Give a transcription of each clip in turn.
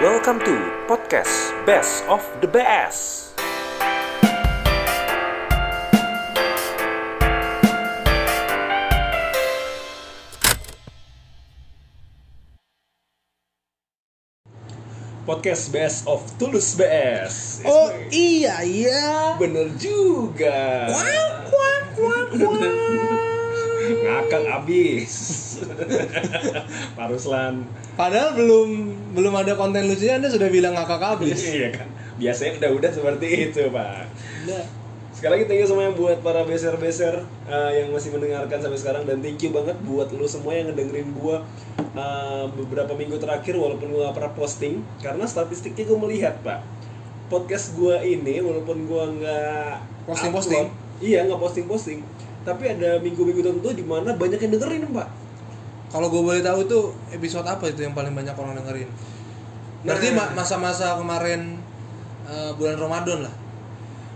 Welcome to podcast Best of the Best. podcast Best of Tulus BS. Oh iya iya. bener juga. Kuak kuak kuak kuak. Ngakak abis. Pak Ruslan. Padahal belum belum ada konten lucunya Anda sudah bilang ngakak habis. Iya kan. Biasanya udah-udah seperti itu Pak. Udah. Sekali lagi thank you semua yang buat para beser-beser uh, yang masih mendengarkan sampai sekarang dan thank you banget buat lu semua yang ngedengerin gua uh, beberapa minggu terakhir walaupun gua gak pernah posting karena statistiknya gua melihat pak podcast gua ini walaupun gua nggak Posting-posting? upload, iya nggak posting-posting tapi ada minggu-minggu tertentu di mana banyak yang dengerin pak Kalau gue boleh tahu tuh episode apa itu yang paling banyak orang dengerin? Berarti Nah. ma- masa-masa kemarin eh, bulan Ramadan lah.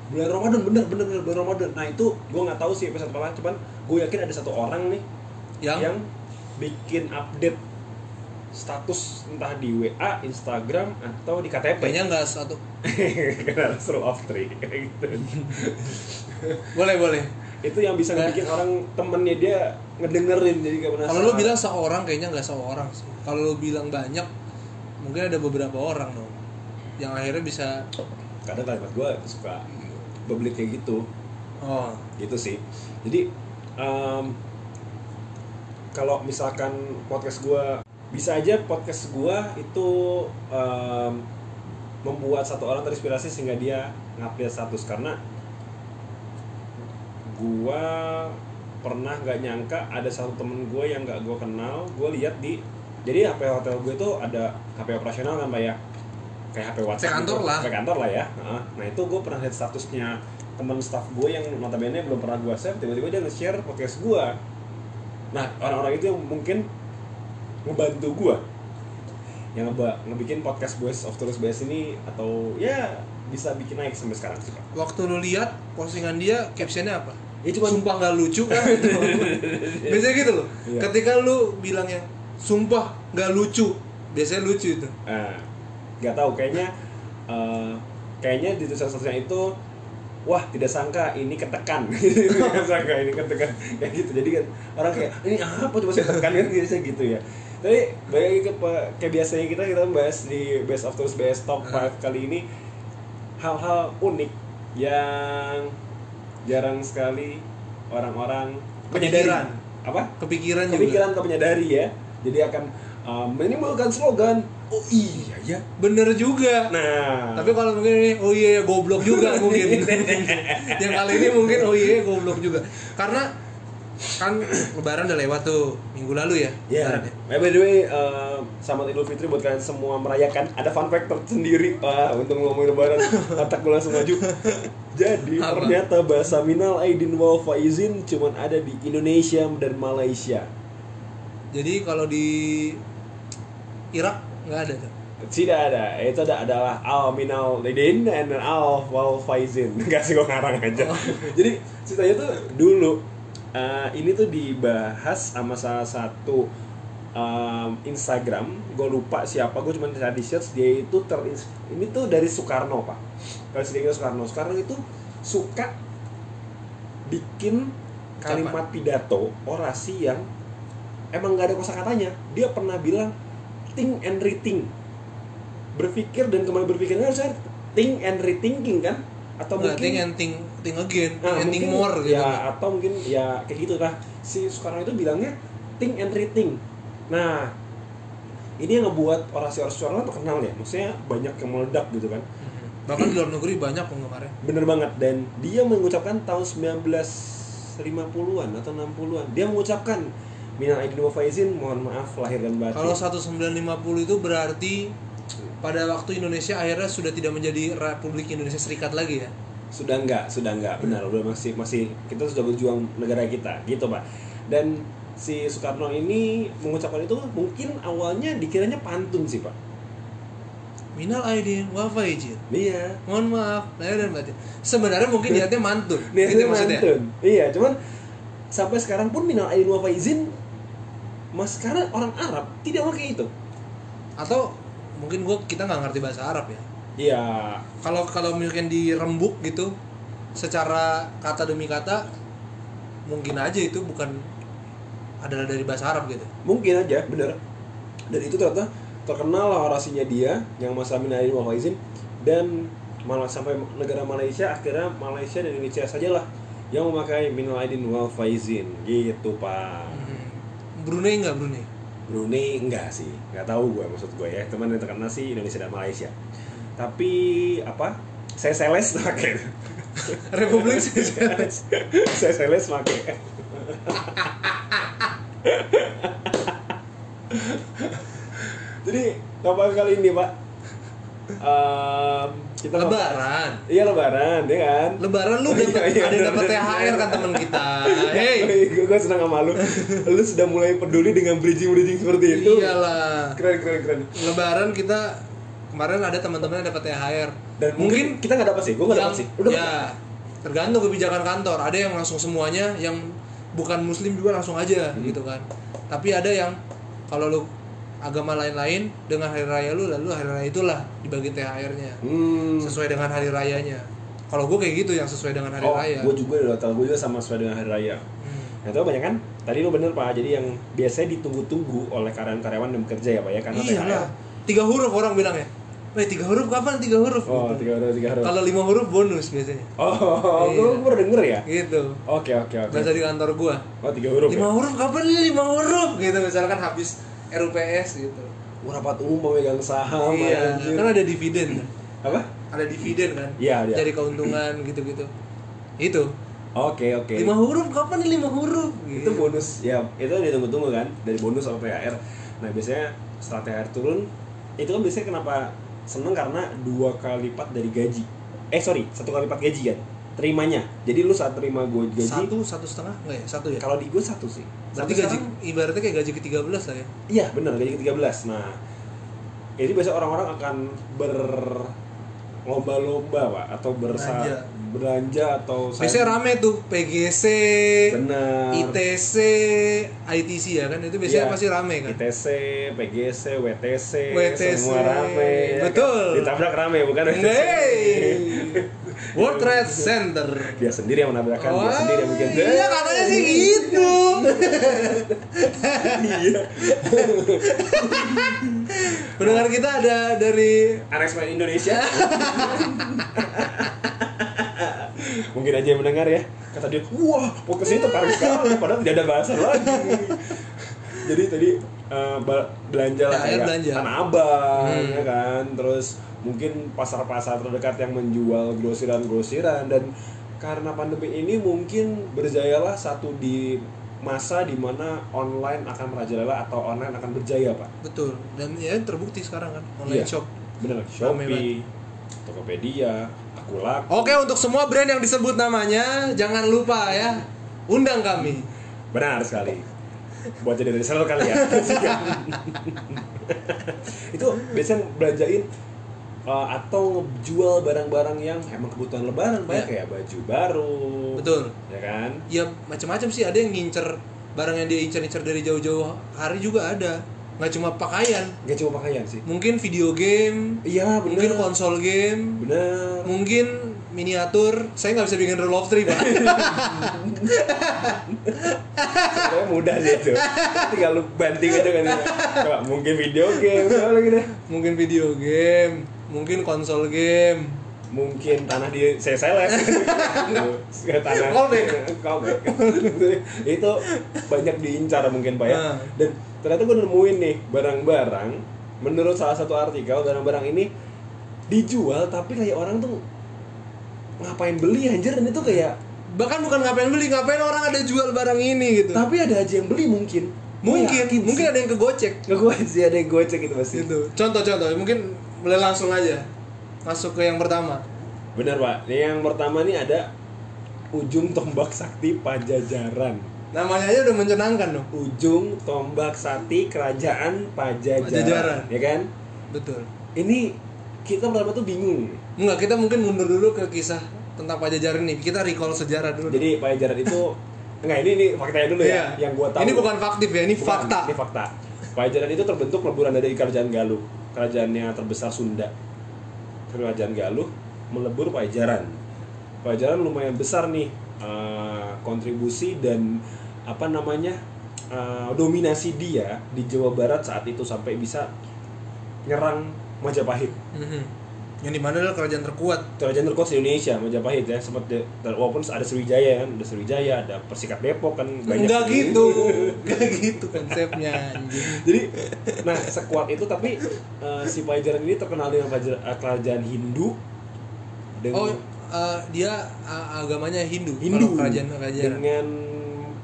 bulan Ramadan bener bener bener bulan Ramadan nah itu gua nggak tahu sih episode apa cuman gue yakin ada satu orang nih Yang, yang bikin update status entah di WA, Instagram atau di KTP. kayaknya nggak satu. Karena harus rule of three gitu. Boleh boleh. Itu yang bisa Nggak. ngebikin orang temennya dia ngedengerin jadi gak penasaran. Kalau lu bilang seorang kayaknya nggak seorang sih. Kalau lu bilang banyak mungkin ada beberapa orang dong yang akhirnya bisa kadang kalimat gue suka bebelit kayak gitu, oh gitu sih. Jadi em, kalau misalkan podcast gue bisa aja podcast gue itu em, membuat satu orang terinspirasi sehingga dia ngupdate status karena gua pernah nggak nyangka ada satu temen gue yang nggak gue kenal gue lihat di jadi HP hotel gue itu ada HP operasional kan pak ya kayak HP WhatsApp kantor gitu. lah. HP kantor lah ya Nah, itu gue pernah lihat statusnya teman staff gue yang notabene belum pernah gue save tiba-tiba dia nge-share podcast gue nah orang-orang itu yang mungkin ngebantu gue yang ngebikin podcast Boys of Tulus BS ini atau ya bisa bikin naik sampai sekarang sih pak waktu lu lihat postingan dia captionnya apa? Ya, cuma- sumpah nggak lucu kan? biasanya gitu loh. Iya. Ketika lu bilangnya sumpah nggak lucu, biasanya lucu itu. Nah, nggak tahu kayaknya eh, kayaknya di tulisan statusnya itu wah tidak sangka ini ketekan tidak sangka ini ketekan kayak gitu jadi kan orang kayak ini apa coba saya tekan kan biasa gitu ya tapi balik lagi ke kayak biasanya kita kita bahas di best of Tours best top 5 kali ini hal-hal unik yang jarang sekali orang-orang menyadari Kepikiran. apa Kepikiran, kepikiran juga. menyadari ya jadi akan um, menimbulkan slogan oh iya ya Bener juga. nah Tapi kalau mungkin ini oh iya ya goblok juga mungkin. Yang kali ini mungkin oh iya ya goblok juga. Karena kan lebaran udah lewat tuh minggu lalu ya. Ya, Lebaran yeah. by the way, uh, selamat Idul Fitri buat kalian semua merayakan. Ada fun fact tersendiri, Pak, untuk ngomongin Lebaran. Otak gue langsung maju. Jadi Apa? ternyata bahasa Minal Aidin wal Faizin cuman ada di Indonesia dan Malaysia. Jadi kalau di Irak nggak ada tuh. Tidak ada, itu ada adalah Al Minal Aidin dan Al wal Faizin. Kasih gue ngarang aja. Oh. Jadi ceritanya tuh dulu uh, ini tuh dibahas sama salah satu um, Instagram, gue lupa siapa, gue cuma cari di search dia itu terins ini tuh dari Soekarno pak, Presiden Soekarno. Soekarno itu suka bikin kalimat pidato orasi yang emang nggak ada kosakatanya. Dia pernah bilang think and rethink, berpikir dan kembali berpikir kan saya think and rethinking kan? Atau Nggak, mungkin think and think, think again, Nah, think mungkin more gitu. ya atau mungkin ya kayak gitu nah si Soekarno itu bilangnya think and rethink nah ini yang ngebuat orasi-orasi Soekarno terkenal ya maksudnya banyak yang meledak gitu kan. Bahkan di luar negeri banyak yang kemarin. bener banget. Dan dia mengucapkan tahun 1950-an atau 60-an dia mengucapkan minal aidin wa faizin. Mohon maaf lahir dan batin. Kalau 1950 itu berarti pada waktu Indonesia akhirnya sudah tidak menjadi Republik Indonesia Serikat lagi ya. Sudah enggak sudah enggak benar udah masih masih kita sudah berjuang negara kita. Gitu pak. Dan si Soekarno ini mengucapkan itu mungkin awalnya dikiranya pantun sih pak. Minal aidin wa faizin. iya. Mohon maaf, lahir dan batin. Sebenarnya mungkin niatnya mantun. Niatnya Gitu maksudnya. mantun. Iya cuman sampai sekarang pun minal aidin wa faizin mas karena orang Arab tidak pakai itu. Atau mungkin gua kita nggak ngerti bahasa Arab ya Iya, kalau kalau mungkin dirembuk gitu secara kata demi kata mungkin aja itu bukan adalah dari bahasa Arab gitu. Mungkin aja, bener. Dan itu ternyata terkenal lah orasinya dia yang masa min aidin faizin dan malah sampai negara Malaysia akhirnya Malaysia dan Indonesia saja lah yang memakai minal aidin wal faizin gitu pak. Hmm. Brunei nggak Brunei? Brunei enggak sih. Nggak tahu gue maksud gue ya. Teman yang terkenal sih Indonesia dan Malaysia tapi apa? Saya seles pakai. Republik Seychelles saya seles pakai. Jadi kapan kali ini pak? Ehm, kita Lebaran. Iya lebaran ya kan? Lebaran lu Iya, dapat iya, ada yang dapat THR kan teman kita. Hey. gue, gue senang sama lu. Lu sudah mulai peduli dengan bridging bridging seperti itu. Iyalah. keren keren keren. Lebaran kita kemarin ada teman-teman yang dapat THR. dan mungkin, kita nggak dapat sih gue nggak dapat sih dapet? ya tergantung kebijakan kantor. Ada yang langsung semuanya, yang bukan muslim juga langsung aja Hmm. gitu kan. Tapi ada yang kalau lu agama lain-lain dengan hari raya lu lalu hari raya itulah dibagi THR-nya hmm. sesuai dengan hari rayanya. Kalau gue kayak gitu yang sesuai dengan hari oh raya. gue juga udah tahu gue juga sama sesuai dengan hari raya Hmm. Nah itu banyak kan? Tadi lu bener pak, jadi yang biasanya ditunggu-tunggu oleh karyawan-karyawan yang bekerja ya pak ya karena Iya THR. lah. Tiga huruf orang bilang ya. Weh tiga huruf kapan tiga huruf? Oh Gitu. tiga huruf tiga huruf. Kalau lima huruf bonus biasanya. Oh, Iya. gue pernah denger ya. Gitu. Oke oke oke. Bahasa di kantor gua. Oh tiga huruf. Lima ya? huruf kapan nih lima huruf? Gitu misalkan habis RUPS gitu. Oh, rapat umum pemegang saham. iya, anjir. kan ada dividen. kan? Apa? Ada dividen kan? Iya, iya. Jadi keuntungan gitu-gitu. Itu. Oke oke. Lima huruf kapan nih lima huruf? Itu Gitu. bonus ya itu ditunggu-tunggu kan dari bonus sama THR. Nah biasanya setelah THR turun itu kan biasanya kenapa seneng karena dua kali lipat dari gaji. Eh sorry satu kali lipat gaji kan terimanya. Jadi lu saat terima gue gaji Satu, satu setengah? Enggak ya? Satu ya? kalau di gue satu sih. Berarti Sampai gaji, sekarang- ibaratnya kayak gaji ke-13 lah ya? Iya benar gaji ke-13 Nah Jadi biasanya orang-orang akan berlomba-lomba pak Atau bersa Belanja. Belanja atau Biasanya rame tuh PGC, Benar ITC, ITC ya kan? Itu biasanya Iya. pasti rame kan? ITC, PGC, WTC, WTC. semua rame ya kan? Betul. Ditabrak rame bukan WTC Hey. World Trade Center. Dia sendiri yang menabrakkan, dia Wah, sendiri yang bikin Iya katanya sih gitu. Iya Pendengar kita ada dari Main Indonesia Mungkin aja yang mendengar ya. Kata dia, wah podcast ini tertarik sekali Padahal tidak ada bahasan lagi. Jadi tadi ba- belanja lah kayak belanja. Tanah Abang Hmm. ya kan? Terus mungkin pasar-pasar terdekat yang menjual grosiran-grosiran. Dan karena pandemi ini mungkin berjayalah satu di masa di mana online akan merajalela atau online akan berjaya pak. Betul. Dan ya terbukti sekarang kan online Iya. shop. bener Shopee, Tokopedia, Akulaku Oke untuk semua brand yang disebut namanya jangan lupa ya undang kami. benar sekali buat jadi reseller kali ya itu biasanya belanjain uh, atau ngejual barang-barang yang emang kebutuhan lebaran banyak Iya. kayak baju baru Betul. ya kan Ya macam-macam sih ada yang ngincer barang yang dia incer-incer dari jauh-jauh hari juga ada. Nggak cuma pakaian, nggak cuma pakaian sih mungkin video game, iya bener mungkin konsol game, bener mungkin miniatur. Saya nggak bisa bikin rule of three pak. Sebenarnya mudah sih itu tinggal lu banting aja kan ya. Coba, mungkin video game lagi deh mungkin video game, mungkin konsol game. mungkin tanah di saya seles Ke tanah Callback. Callback. itu banyak diincar mungkin pak ya Nah. dan ternyata gue nemuin nih barang-barang menurut salah satu artikel barang-barang ini dijual tapi kayak orang tuh ngapain beli anjir dan itu kayak Bahkan bukan ngapain beli, ngapain orang ada jual barang ini gitu. tapi ada aja yang beli mungkin mungkin, yakin mungkin sih. ada yang kegocek. Nggak gue sih ada yang gocek gitu pasti Gitu. Contoh-contoh, mungkin boleh langsung aja masuk ke yang pertama. bener pak Ini yang pertama nih ada ujung tombak sakti pajajaran Namanya aja udah menyenangkan dong. ujung tombak sakti kerajaan pajajaran, Pajajaran. ya kan Betul. ini kita pertama tuh bingung Enggak, kita mungkin mundur dulu ke kisah tentang Pajajaran nih. Kita recall sejarah dulu. jadi pajajaran itu enggak ini ini faktanya dulu Iya. ya yang gua tahu Ini bukan faktif ya, ini Bukan, fakta. ini fakta pajajaran itu terbentuk leburan dari kerajaan Galuh kerajaannya terbesar Sunda kerajaan Galuh melebur Pajajaran Pajajaran lumayan besar nih eh, kontribusi dan apa namanya eh, dominasi dia di Jawa Barat saat itu sampai bisa nyerang Majapahit Mhm. Yang di mana adalah kerajaan terkuat. kerajaan terkuat di Indonesia Majapahit ya sempat de- walaupun ada Sriwijaya kan ada Sriwijaya ada Persikat Depok kan banyak Enggak gitu. Enggak gitu konsepnya jadi nah sekuat itu tapi eh, si Pajajaran ini terkenal dengan eh, kerajaan Hindu dengan Oh, eh, dia eh, agamanya Hindu. Hindu kerajaan kerajaan. dengan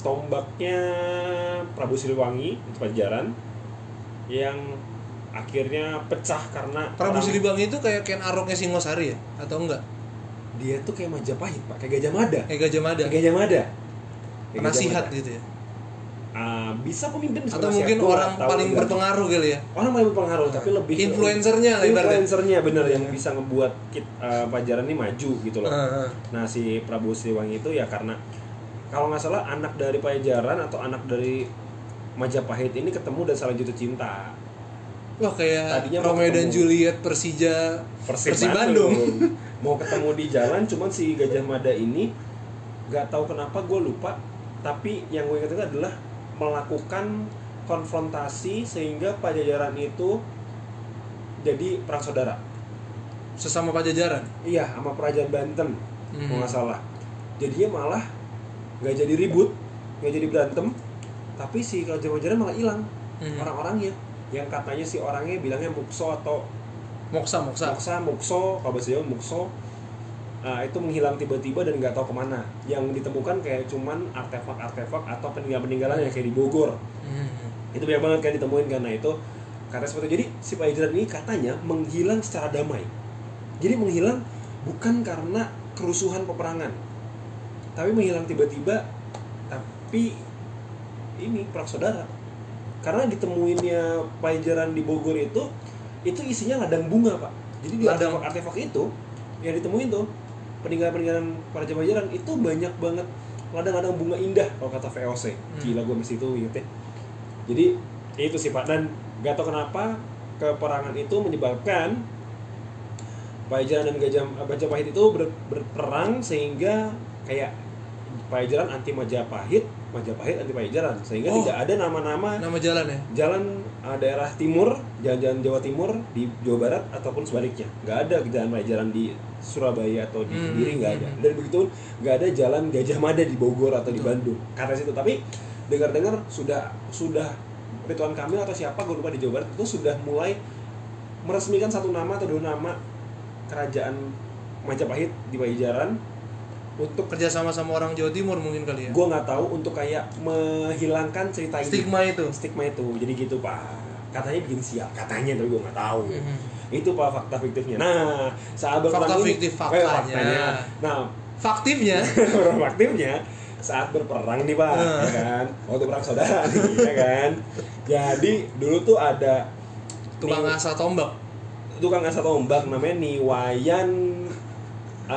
tombaknya Prabu Siliwangi itu Pajajaran yang akhirnya pecah karena Prabu orang- Siliwangi itu kayak Ken Aroknya Singosari ya atau enggak? dia tuh kayak Majapahit pak kayak Gajah Mada Kayak Gajah Mada. kayak Gajah Mada Kayak Penasihat Gajah Mada. gitu ya. Ah, bisa pemimpin bisa Atau mungkin nggak orang paling berpengaruh kali ya. orang paling berpengaruh tapi lebih Influencernya influencernya bener yang bisa ngebuat kit, eh, Pajajaran ini maju gitu loh Heeh. nah si Prabu Siliwangi itu ya karena kalau nggak salah anak dari Pajajaran atau anak dari Majapahit ini ketemu dan saling jatuh cinta Wah kayak Tadinya Romeo dan. Juliet Persija Persib Persib Bandung. mau ketemu di jalan cuman si Gajah Mada ini nggak tahu kenapa gue lupa tapi yang gue ingat itu adalah melakukan konfrontasi sehingga Pajajaran itu jadi perang saudara Sesama Pajajaran. iya sama kerajaan Banten kalau nggak salah jadinya malah nggak jadi ribut nggak jadi berantem tapi si kerajaan Pajajaran malah hilang Mhm. orang-orangnya yang katanya si orangnya bilangnya mukso atau Moksa, Moksa. Moksa, Mukso, kalau bahasa Jawa Mukso Nah, itu menghilang tiba-tiba dan nggak tahu ke mana Yang ditemukan kayak cuman artefak-artefak atau peninggalan-peninggalan yang kayak di Bogor Mhm. Itu banyak banget kan ditemuin karena itu Karena seperti itu. Jadi si Pajajaran ini katanya menghilang secara damai Jadi menghilang bukan karena kerusuhan peperangan Tapi menghilang tiba-tiba Tapi ini perang saudara. Karena ditemuinnya Pajajaran di Bogor itu Itu isinya ladang bunga pak. Jadi di Ladang. artefak-artefak itu Yang ditemuin tuh Peninggalan-peninggalan para Pajajaran Itu banyak banget ladang-ladang bunga indah Kalau kata VOC Gila gue masih itu inget ya. Jadi itu sih pak. Dan gak tau kenapa keperangan itu menyebabkan Pajajaran dan Gajah Majapahit itu ber- berperang sehingga kayak Pajajaran anti Majapahit, Majapahit anti Pajajaran sehingga Oh. tidak ada nama-nama Nama jalan ya? jalan uh, daerah timur, jalan-jalan Jawa Timur di Jawa Barat ataupun sebaliknya. Nggak ada jalan Pajajaran di Surabaya atau di Hmm, Kediri nggak ada. hmm. Dan begitu nggak ada jalan Gajah Mada di Bogor atau di Bandung. Karena situ tapi dengar-dengar sudah sudah Ridwan Kamil atau siapa gue lupa di Jawa Barat itu sudah mulai meresmikan satu nama atau dua nama kerajaan Majapahit di Pajajaran untuk Kerja sama sama orang Jawa Timur mungkin kali ya? gue nggak tahu untuk kayak menghilangkan cerita ini Stigma itu. stigma itu jadi gitu pak katanya bikin sial katanya tapi gue nggak tahu Mhm. itu pak fakta fiktifnya nah saat berperang Fakta ini- fiktif, eh, faktanya. nah Faktifnya faktifnya saat berperang nih pak Hmm. ya kan waktu perang saudara nih ya kan jadi dulu tuh ada tukang Nih- asal tombak. tukang asal tombak namanya Niwayan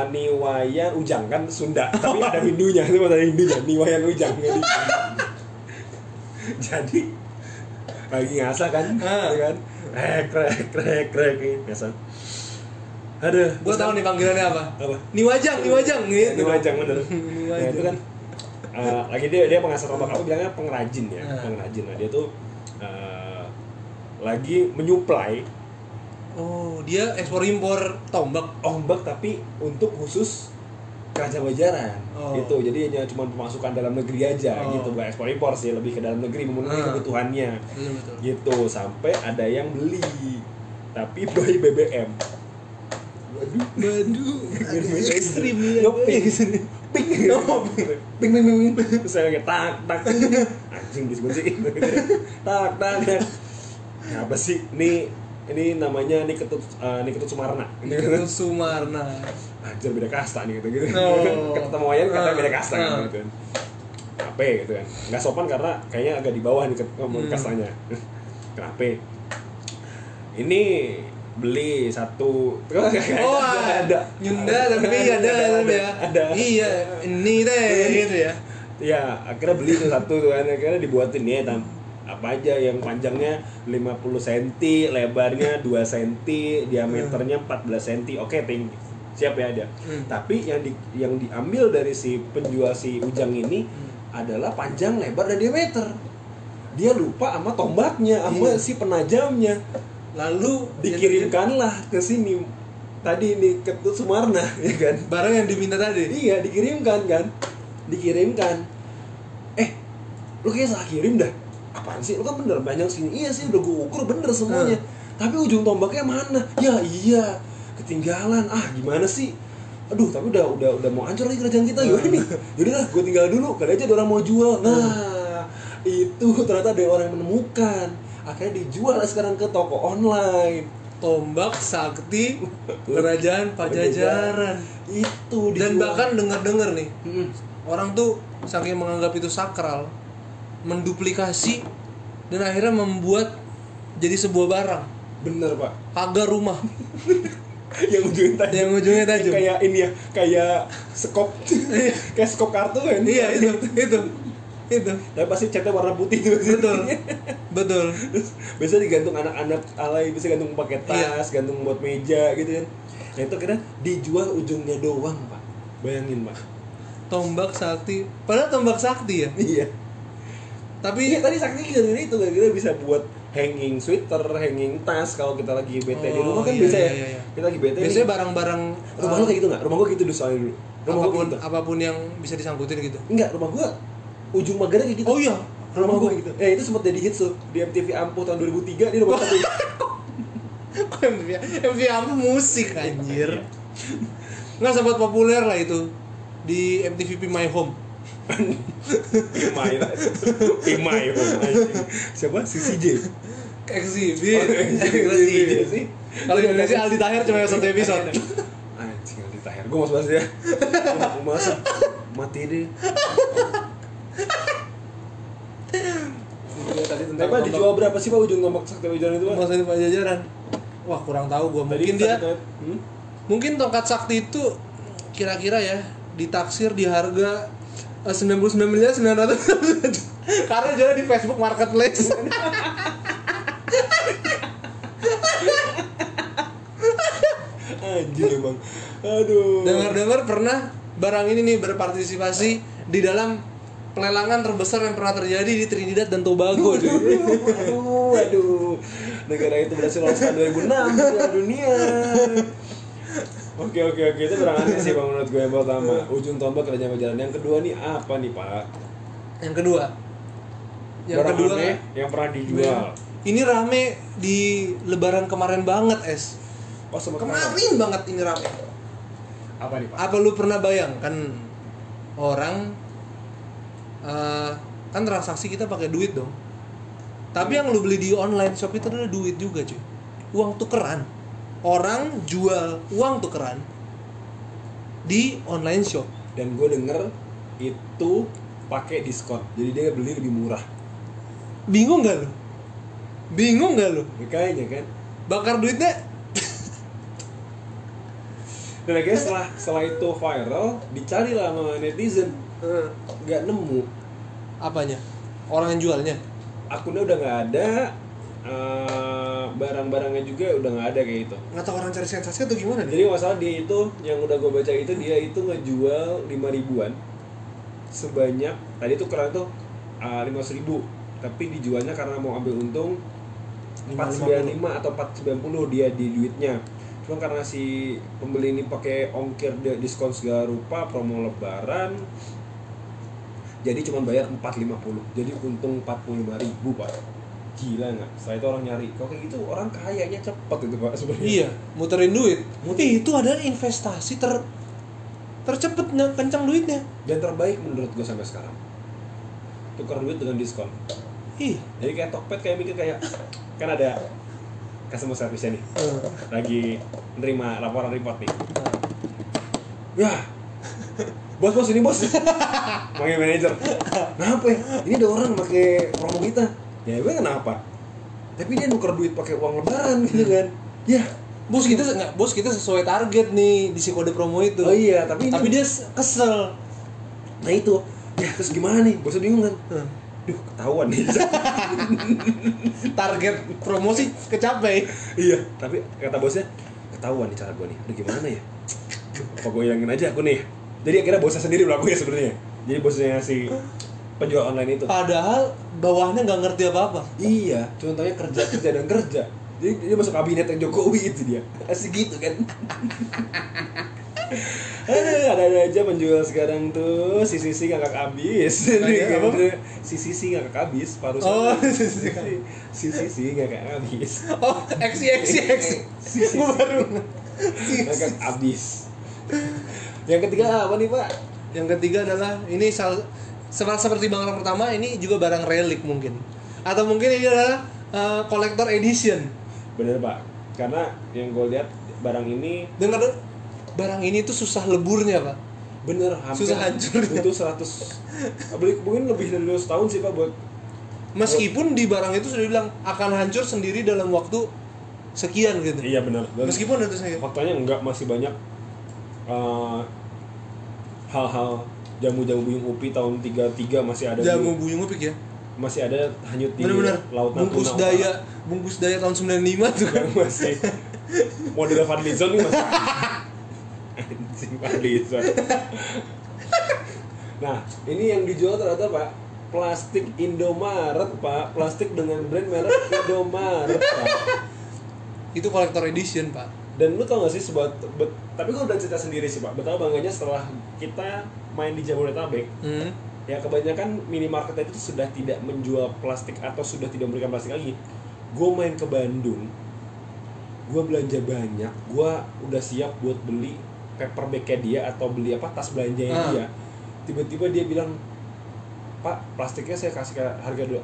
Niwayan Ujang kan Sunda. Tapi ada Hindunya itu bahasa Hindunya. Niwayan Ujang jadi, jadi lagi ngasah kan? Ah. ya kan? Krek krek krek krek ngasah aduh Gue tahu kan- nih panggilannya apa. apa? Niwajang, Niwajang gitu. Niwajang bener. Niwajang. nah itu kan eh, lagi dia dia pengasah tombak. Aku bilangnya pengrajin ya Ah. pengrajin. Nah dia tuh eh, lagi menyuplai Oh, dia ekspor impor tombak. ombak tapi untuk khusus kerajaan Pajajaran Oh. gitu. Jadi hanya cuma pemasukan dalam negeri aja Oh. gitu. Bukan ekspor impor sih. Lebih ke dalam negeri memenuhi Ah. kebutuhannya. Betul betul. gitu. Sampai ada yang beli. Tapi by BBM waduh Bandung. ekstrim ya, ping ping ping. Ping ping saya kayak tak tak. Anjing sih. Tak tak tak. Nah, apa sih? Ini ini namanya ini ketut eh, ini ketut Sumarna ini Ketut Sumarna. anjir beda kasta nih gitu gitu Oh. ketemu Wayan kata beda kasta kan Ah. gitu kan kenapa gitu kan nggak sopan karena kayaknya agak di bawah nih ngomong Hmm. kastanya kenapa ini beli satu Oh, ada Nyunda tapi ada, ada, ya. ada. Iya, ini deh gitu ya. ya akhirnya beli tuh satu tuh kan akhirnya dibuatin ya tam apa aja yang panjangnya 50 cm lebarnya 2 cm diameternya 14 cm oke ping siap ya ada Hmm. tapi yang di, yang diambil dari si penjual si ujang ini adalah panjang lebar dan diameter. Dia lupa sama tombaknya sama Iya. si penajamnya. Lalu dikirimkanlah ke sini. Tadi ini ke Sumarna ya kan? Barang yang diminta tadi? Iya dikirimkan kan? Dikirimkan. Eh lu kayak salah kirim dah apaan sih? Lu kan bener banyak sini iya sih udah gue ukur bener semuanya. Tapi ujung tombaknya mana? Ya iya. Ketinggalan. Ah gimana sih? Aduh tapi udah udah udah mau hancur lagi kerjaan kita. Gimana nih. Yaudah lah gue tinggal dulu. Kali aja ada orang mau jual. Nah itu ternyata ada orang yang menemukan. Akhirnya dijual lah sekarang ke toko online. Tombak sakti kerajaan pajajaran. Itu dan dijual. bahkan dengar-dengar nih Mm-mm. orang tuh saking menganggap itu sakral menduplikasi dan akhirnya membuat jadi sebuah barang. Bener pak. Pagar rumah. Yang ujungnya tajam yang ujungnya tajam kayak ini ya kayak skop kayak skop kartu kan? Iya itu. Itu. Itu. Tapi pasti catnya warna putih tuh. Betul. Betul. Biasanya digantung anak-anak alay bisa gantung pakai Iya. tas gantung buat meja gitu kan. Nah itu kira dijual ujungnya doang pak. Bayangin pak. Tombak sakti. Padahal tombak sakti ya? Iya tapi iya tadi sakti kira itu kira bisa buat hanging sweater hanging tas kalau kita lagi bete di Oh, rumah kan iya, bisa iya, ya iya, iya. kita lagi bete biasanya barang-barang rumah uh, lu kayak gitu nggak? Rumah gua gitu dulu soalnya dulu. Rumah gua apa pun gitu. apa pun yang bisa disangkutin gitu? Enggak rumah gua ujung pagarnya kayak gitu. Oh iya. Rumah gua gitu. eh itu sempat jadi hits tuh di MTV Ampuh tahun 2003 dia nomor satu. Kok MV MV apa musik anjir. nggak sempat populer lah itu di MTV My Home Pimai lah. Pimai. Siapa? Sisi J. Exhibit. Oh, sih kalau di Indonesia Aldi Tahir cuma satu episode. Anjing Aldi Tahir. Gue mau bahas dia. Gua mau masuk mati deh tadi Tapi Pak, dijual berapa sih pak ujung tombak sakti Wijaran itu pak? Tombak Sakti Pajajaran. Wah kurang tahu gua. Tadi mungkin dia sakti- hmm? mungkin tongkat sakti itu kira-kira ya ditaksir di harga eh, 99 miliar 900 karena jual di Facebook Marketplace. Anjir emang. Aduh. Dengar-dengar pernah barang ini nih berpartisipasi di dalam pelelangan terbesar yang pernah terjadi di Trinidad dan Tobago cuy. Aduh, aduh. Negara itu berhasil lolos tahun 2006 Piala Dunia Oke oke oke itu kurang aneh sih bang menurut gue yang pertama ujung tombak kerajaan Pajajaran yang kedua nih apa nih pak? Yang kedua, yang Barang kedua aneh yang pernah dijual. ini rame di Lebaran kemarin banget es. Oh Kemarin banget ini rame. Apa nih pak? Apa lu pernah bayangkan orang eh, kan transaksi kita pakai duit dong. Tapi yang lu beli di online shop itu adalah duit juga cuy. Uang tukeran. Orang jual uang tukeran di online shop. Dan gue denger itu pakai diskon, jadi dia beli lebih murah. Bingung gak lu? Bingung gak lu? Kayaknya kan. Bakar duitnya Dan akhirnya setelah setelah itu viral, dicari lah sama netizen, nggak nemu. apanya? Orang yang jualnya. Akunnya udah nggak ada, eh, barang-barangnya juga udah nggak ada kayak itu. Nggak tahu orang cari sensasi atau gimana nih? Jadi masalah dia itu yang udah gue baca itu dia itu ngejual 5 ribuan. Sebanyak tadi tuh keren tuh lima ribu. Tapi dijualnya karena mau ambil untung 495 atau 490 dia di duitnya cuma karena si pembeli ini pakai ongkir di- diskon segala rupa promo lebaran jadi cuma bayar 450 jadi untung 45 ribu pak gila nggak? Setelah itu orang nyari. Kalau kayak gitu orang kayaknya cepet itu pak sebenarnya. Iya, muterin duit. Muter- Ih, itu adalah investasi ter tercepet ny- kencang duitnya. dan terbaik menurut gue sampai sekarang. Tukar duit dengan diskon. Ih, jadi kayak Tokped kayak mikir kayak kan ada customer service nih. Eh, lagi nerima laporan report nih. Ya bos bos ini bos. Panggil manajer kenapa ya? Ini ada orang pakai promo kita ya gue kenapa? Tapi dia nuker duit pakai uang lebaran gitu kan? Ya. Bos kita nggak, bos kita sesuai target nih di si kode promo itu. oh iya tapi Tapi dia kesel. nah itu. Ya terus gimana nih? Bosnya bingung kan? Duh ketahuan nih. Target promosi kecapai. Iya tapi kata bosnya ketahuan nih cara gue nih. Aduh gimana ya? Apa gue hilangin aja aku nih? Jadi akhirnya bosnya sendiri melakukannya sebenarnya. Jadi bosnya si penjual online itu. Padahal bawahnya nggak ngerti apa apa iya contohnya kerja kerja dan kerja. Jadi dia masuk kabinet yang Jokowi itu dia. Asik gitu kan. Aduh, ada aja penjual sekarang tuh. Si sisi ngakak abis si sisi ngakak abis paruh Oh, si si Sisi. si sisi ngakak abis oh eksi eksi eksi Si, si, gue si. baru ngakak abis yang ketiga apa nih pak? Yang ketiga adalah ini sal seperti barang pertama ini juga barang relik mungkin. Atau mungkin ini adalah uh, collector edition. Bener pak. Karena yang gue lihat barang ini dan kadang barang ini tuh susah leburnya pak. Bener hampir Susah hancurnya. butuh 100 beli mungkin lebih dari 200 tahun sih pak buat meskipun di barang itu sudah bilang akan hancur sendiri dalam waktu sekian gitu. Iya benar Dan meskipun itu saya faktanya enggak masih banyak eh, hal-hal jamu-jamu buyung upi tahun 33 masih ada jamu di, buyung upik ya? masih ada hanyut di bener-bener. Laut bungkus Natuna daya bungkus daya tahun 95 tuh. Kan masih. Model Fadlizon nih masih. Anjing Fadlizon nah ini yang dijual ternyata pak. Plastik Indomaret pak. Plastik dengan brand merek Indomaret pak. Itu collector edition pak. Dan lu tau gak sih bet- tapi gue udah cerita sendiri sih pak. Betapa bangganya setelah kita main di Jabodetabek hmm. ya kebanyakan minimarket itu sudah tidak menjual plastik atau sudah tidak memberikan plastik lagi. Gue main ke Bandung gue belanja banyak gue udah siap buat beli paper bagnya dia atau beli apa tas belanjanya Ah. dia. Tiba-tiba dia bilang pak plastiknya saya kasih ke harga dua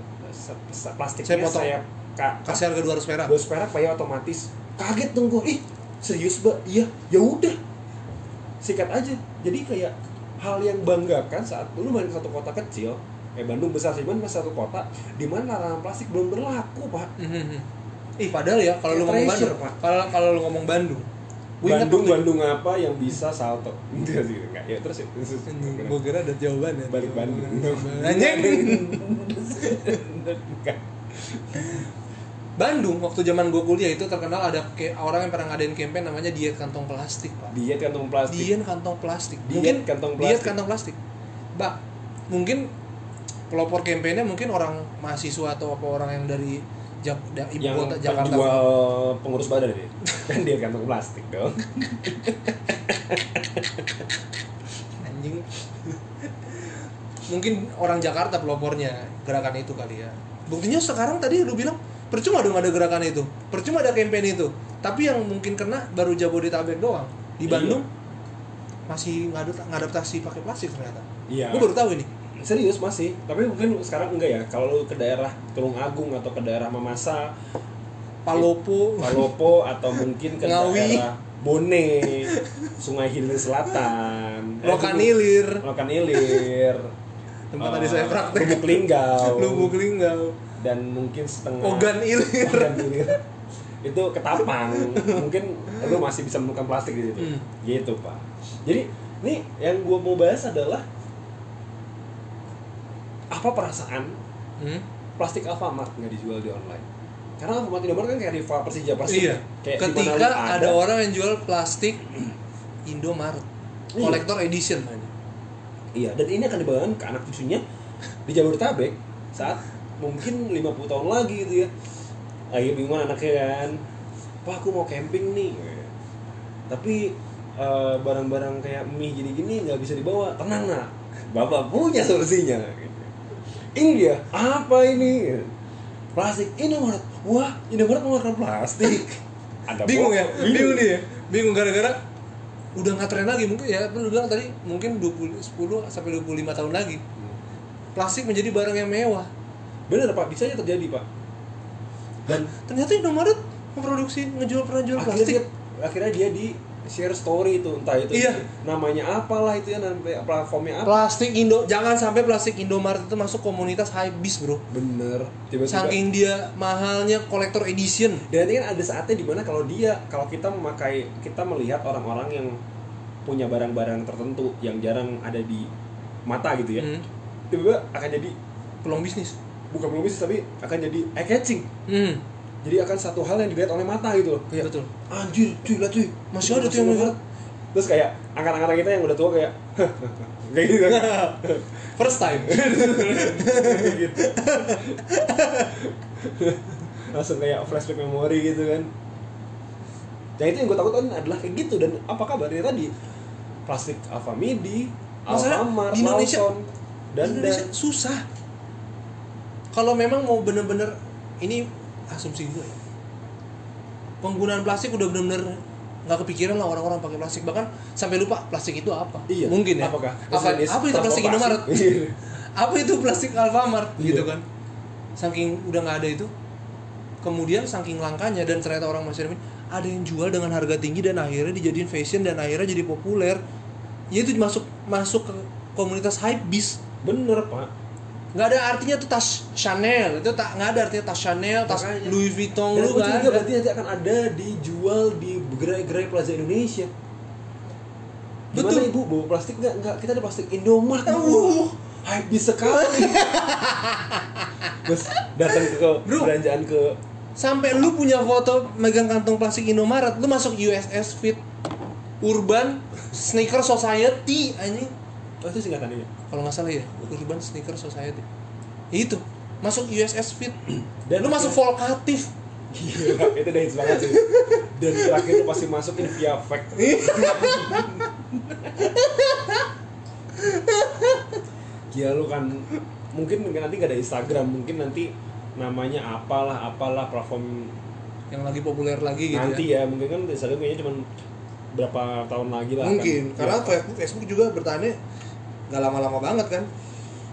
plastiknya Saya potong. saya, ka- kasih harga 200 perak. Bos perak pak ya otomatis. Kaget dong gue ih serius mbak? Iya. Ya udah. Sikat aja. Jadi kayak hal yang banggakan saat lu main ke satu kota kecil kayak Bandung besar sih cuman masih satu kota di mana larangan plastik belum berlaku pak Mhm. Ih padahal ya kalau lu ngomong Bandung, Pak. kalau kalau lu ngomong Bandung, gua Bandung Bandung apa yang bisa salto enggak sih enggak ya terus ya Gua kira ada jawabannya. balik Bandung Anjing. Bandung waktu zaman gua kuliah itu terkenal ada kayak orang yang pernah ngadain campaign namanya diet kantong plastik, Pak. diet kantong plastik Diet kantong plastik. Diet mungkin kantong Diet plastik. kantong plastik. Mbak, mungkin pelopor kampanyenya mungkin orang mahasiswa atau apa orang yang dari Jak da- ibu yang kota Jakarta. penjual pengurus badan ya kan dia kantong plastik dong Anjing. mungkin orang Jakarta pelopornya gerakan itu kali ya. Buktinya sekarang tadi lu bilang percuma dong ada gerakan itu. Percuma ada campaign itu. Tapi yang mungkin kena baru Jabodetabek doang. Di Iya. Bandung masih ngadut ngadaptasi pakai plastik ternyata. iya Gue baru tahu ini. serius masih tapi mungkin sekarang enggak ya kalau lu ke daerah Tulung Agung atau ke daerah Mamasa Palopo. Palopo atau mungkin ke Ngawi. daerah Bone Sungai Hilir Selatan eh, Lokan Lubuk- Ilir. Lokan Ilir Tempat eh, tadi saya praktek. Lubuk Linggau Lubuk Linggau. Dan mungkin setengah Ogan Ilir. Ogan Ilir. itu ketapang mungkin lu masih bisa menemukan plastik di situ Hmm. gitu pak jadi nih yang gua mau bahas adalah apa perasaan Hmm? plastik Alfamart nggak dijual di online karena Alfamart Indomaret kan kayak rival Persija Persib Iya. kayak Ketika lu ada, orang yang jual plastik Indomaret Iya. collector edition iya dan ini akan dibawakan ke anak cucunya di Jabodetabek saat mungkin 50 tahun lagi gitu ya. Lagi bingung anaknya kan. Pak aku mau camping nih. Tapi eh, barang-barang kayak mie gini-gini nggak bisa dibawa. Tenang nak. Bapak punya solusinya. Ini dia. Apa ini? Plastik. Indomaret wah Indomaret mengeluarkan plastik. Ada bingung ya? bingung nih ya? Bingung. Gara-gara udah nggak tren lagi. Mungkin ya lu bilang tadi mungkin 20 10 sampai 25 tahun lagi. Plastik menjadi barang yang mewah bener pak. Bisa aja terjadi pak. Dan ternyata Indomaret memproduksi ngejual pernah jual akhirnya plastik dia, akhirnya dia di share story itu entah itu Iya. namanya apalah itu ya nanti platformnya apa. Plastik Indo jangan sampai plastik Indomaret itu masuk komunitas high bis bro. Bener. Tiba-tiba. Saking dia mahalnya collector edition. Dan ini kan ada saatnya di mana kalau dia kalau kita memakai kita melihat orang-orang yang punya barang-barang tertentu yang jarang ada di mata gitu ya Hmm. tiba-tiba akan jadi peluang bisnis bukan belum bisnis tapi akan jadi eye catching hmm. jadi akan satu hal yang dilihat oleh mata gitu loh Iya betul. anjir cuy lah cuy Masih ada tuh yang banget. terus kayak angkat-angkat kita yang udah tua kayak kayak gitu kan First time. gitu langsung kayak flashback memori gitu kan yang itu yang gue takutkan adalah kayak gitu dan apa kabarnya tadi plastik Alfa Midi Alfamart di Indonesia- Lawson dan Indonesia dan susah. Kalau memang mau bener-bener ini asumsi gue ya. Penggunaan plastik udah bener-bener nggak kepikiran lah orang-orang pakai plastik bahkan sampai lupa plastik itu apa. Iya. Mungkin ya. Apakah? Apa, apa itu plastik. Indomaret? Iya. apa itu plastik Alfamart Iya. gitu kan. Saking udah nggak ada itu. Kemudian saking langkanya dan ternyata orang masih ada yang jual dengan harga tinggi dan akhirnya dijadiin fashion dan akhirnya jadi populer. Ya itu masuk masuk ke komunitas hype beast bener pak nggak ada artinya tuh tas Chanel itu tak nggak ada artinya tas Chanel tas Makanya. Louis Vuitton dan lu nggak juga berarti nanti akan ada dijual di gerai-gerai Plaza Indonesia Gimana Betul. ibu bawa plastik nggak nggak kita ada plastik Indomart Uh. bu hype sekali terus datang ke Bro. belanjaan ke sampai lu punya foto megang kantong plastik Indomaret lu masuk USS Fit Urban Sneaker Society anjing oh itu singkatannya kalau nggak salah ya Urban Sneaker Society Ya itu masuk USS Fit Dan- lu masuk Volkatif Gila, itu udah hits banget sih dan terakhir lu pasti masukin via fact Gila lu kan mungkin mungkin nanti gak ada Instagram mungkin nanti namanya apalah apalah platform yang lagi populer lagi gitu nanti ya ya. mungkin kan Instagram kayaknya cuma berapa tahun lagi lah mungkin kan. karena Ya. Facebook Facebook juga bertahannya nggak lama-lama banget kan?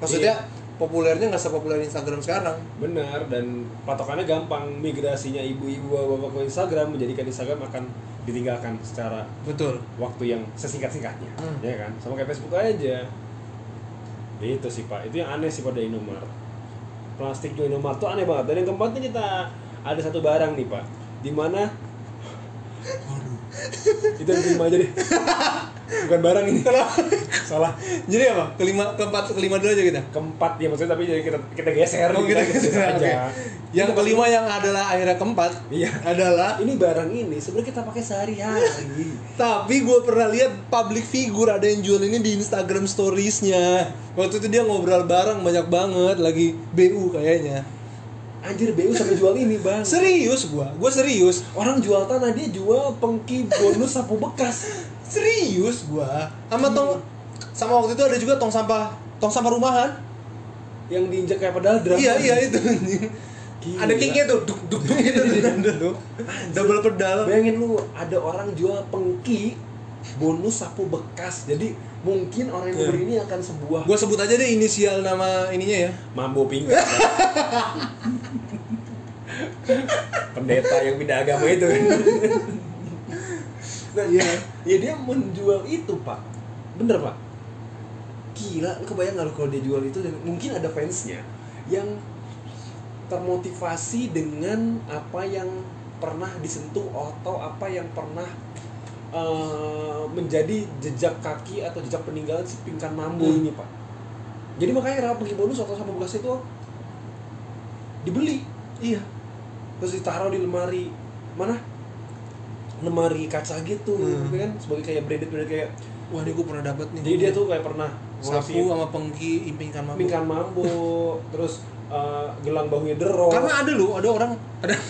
Maksudnya populernya nggak sepopuler Instagram sekarang. Benar dan patokannya gampang. Migrasinya ibu-ibu bapak ke Instagram menjadikan Instagram akan ditinggalkan secara betul. waktu yang sesingkat-singkatnya. Hmm. ya kan? Sama kayak Facebook aja. Itu sih pak. Itu yang aneh sih pada Indomaret. Plastik di Indomaret tuh aneh banget. Dan yang keempat nih kita ada satu barang nih pak. Di mana itu yang kelima aja deh bukan barang ini. Salah. Jadi apa? Kelima keempat kelima dulu aja kita? Keempat ya maksudnya tapi jadi kita kita geser Oh, kita geser geser, aja. Oke. yang kelima yang adalah akhirnya keempat iya. adalah ini barang ini sebenarnya kita pakai sehari-hari. Tapi gue pernah lihat public figure ada yang jual ini di Instagram storiesnya. Waktu itu dia ngobrol bareng banyak banget. Lagi BU kayaknya. Anjir BU sampai jual ini bang. Serius gua? Gua serius. Orang jual tanah dia jual pengki bonus sapu bekas serius gua? Sama tong sama waktu itu ada juga tong sampah tong sampah rumahan. Yang diinjak kayak pedal drum. Iya iya itu. Gila. ada kicknya tuh duk duk duk gitu. Tuh double pedal. Bayangin lu ada orang jual pengki bonus sapu bekas. Jadi mungkin orang yang Iya. membeli ini akan sebuah gua sebut aja deh inisial nama ininya ya. Mambo pinggang pendeta yang pindah agama itu. kan nah, Iya. ya dia menjual itu pak. Bener pak. Gila lu kebayang nggak kalau dia jual itu? Dan mungkin ada fansnya yang termotivasi dengan apa yang pernah disentuh atau apa yang pernah eh, menjadi jejak kaki atau jejak peninggalan si pingkan mambo Hmm. ini pak. Jadi makanya pergi bonus atau sama bekas itu dibeli. Iya. Terus ditaruh di lemari. Mana lemari kaca gitu Hmm. gitu kan. Sebagai kayak branded branded kayak wah ini gua pernah dapat nih. Jadi dia tuh kayak pernah sapu sama pengki impingkan mampu. Pingkan mambo terus eh, gelang bahunya derok karena ada loh ada orang ada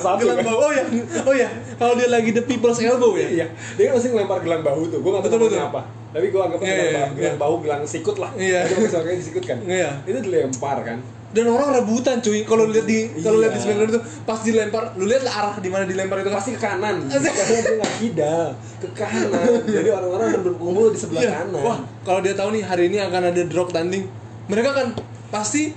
satu gelang kan? bahu oh ya oh ya kalau dia lagi the people's elbow ya? Iya. Dia kan masih ngelempar gelang bahu tuh. Gue nggak tahu Betul, namanya betul. apa. Tapi gue anggap Iya, gelang, iya, bahu, iya. gelang bahu gelang sikut lah. Iya. itu masih makanya disikut kan. Iya. itu dilempar kan dan orang rebutan cuy. Kalau lihat di kalau lihat di Iya. Smackdown itu pas dilempar lu lihat arah di mana dilempar itu kan. Pasti ke kanan. Karena dia nggak kidal ke kanan. Jadi orang-orang akan berkumpul di sebelah Iya. kanan. Wah kalau dia tahu nih hari ini akan ada drop tanding mereka kan pasti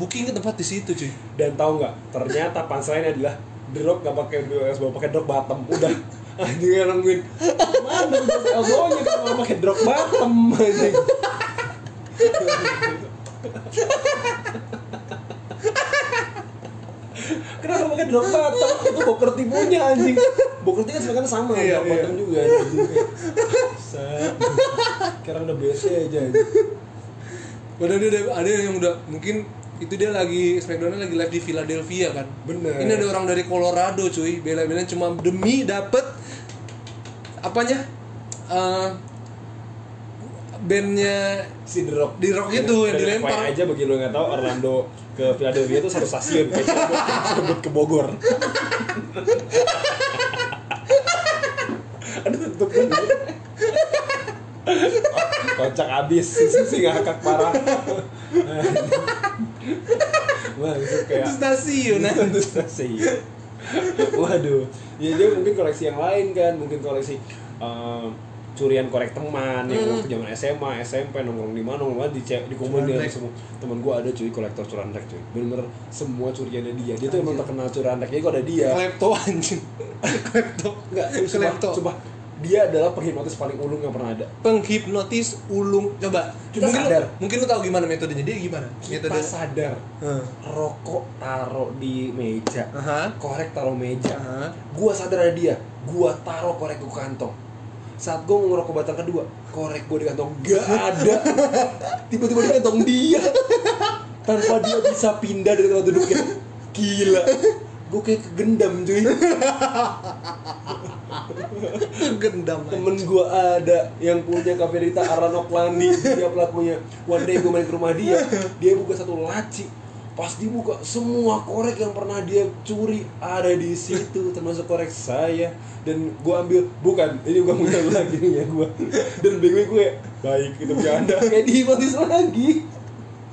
booking ke tempat di situ cuy. Dan tahu nggak ternyata punchline adalah drop gak pakai drop bawa pakai drop bottom. Udah. Anjing yang nungguin. Mana drop elbownya kalau pakai drop bottom anjing Kenapa pakai drop bottom? Itu Bokerti punya anjing. Bokerti kan sebenarnya sama, Iya, drop iya. bottom juga anjing. Set. sekarang udah BC aja Padahal dia udah ada yang udah mungkin itu dia lagi Smackdown lagi live di Philadelphia kan. Bener. Ini ada orang dari Colorado cuy, bela-belain cuma demi dapet apanya? Eh bandnya si The Rock Di Rock itu yang dilempar. Aja bagi lo yang nggak tahu Orlando ke Philadelphia itu satu stasiun kayak Cirebon, Cirebon ke Bogor aduh tutup dulu. kocak abis si si ngakak parah wah itu kayak itu stasiun nah. itu stasiun waduh ya dia mungkin koleksi yang lain kan mungkin koleksi eh, curian korek teman yang Hmm. waktu zaman SMA SMP nongkrong di mana nongkrong di di kumpul Curian dia rek. semua teman gua ada cuy kolektor curian rek cuy bener-bener semua curiannya dia dia tuh emang terkenal curian rek jadi kok ada dia Klepto anjing. Klepto. enggak sumpah, Klepto. sumpah dia adalah penghipnotis paling ulung yang pernah ada Penghipnotis ulung. Coba. Kita mungkin sadar. Lu, mungkin lu tahu gimana metodenya dia gimana? kita Metode. sadar Heeh. rokok taruh di meja Aha. korek taruh meja Aha. gua sadar ada dia gua taruh korek ke kantong saat gua mau ngerokok batang kedua korek gua di kantong. Gak ada. Tiba-tiba di kantong dia. Tanpa dia bisa pindah dari tempat duduknya. Gila. Gua kayak kegendam cuy. Gendam. temen gua ada yang punya cafe Rita Aranok Landi dia pelakunya. One day gua main ke rumah dia. Dia buka satu laci pas dibuka semua korek yang pernah dia curi ada di situ termasuk korek saya. Dan gua ambil bukan ini gua punya lagi nih ya gua. Dan bego gue baik itu bercanda. Kayak dihipnotis lagi.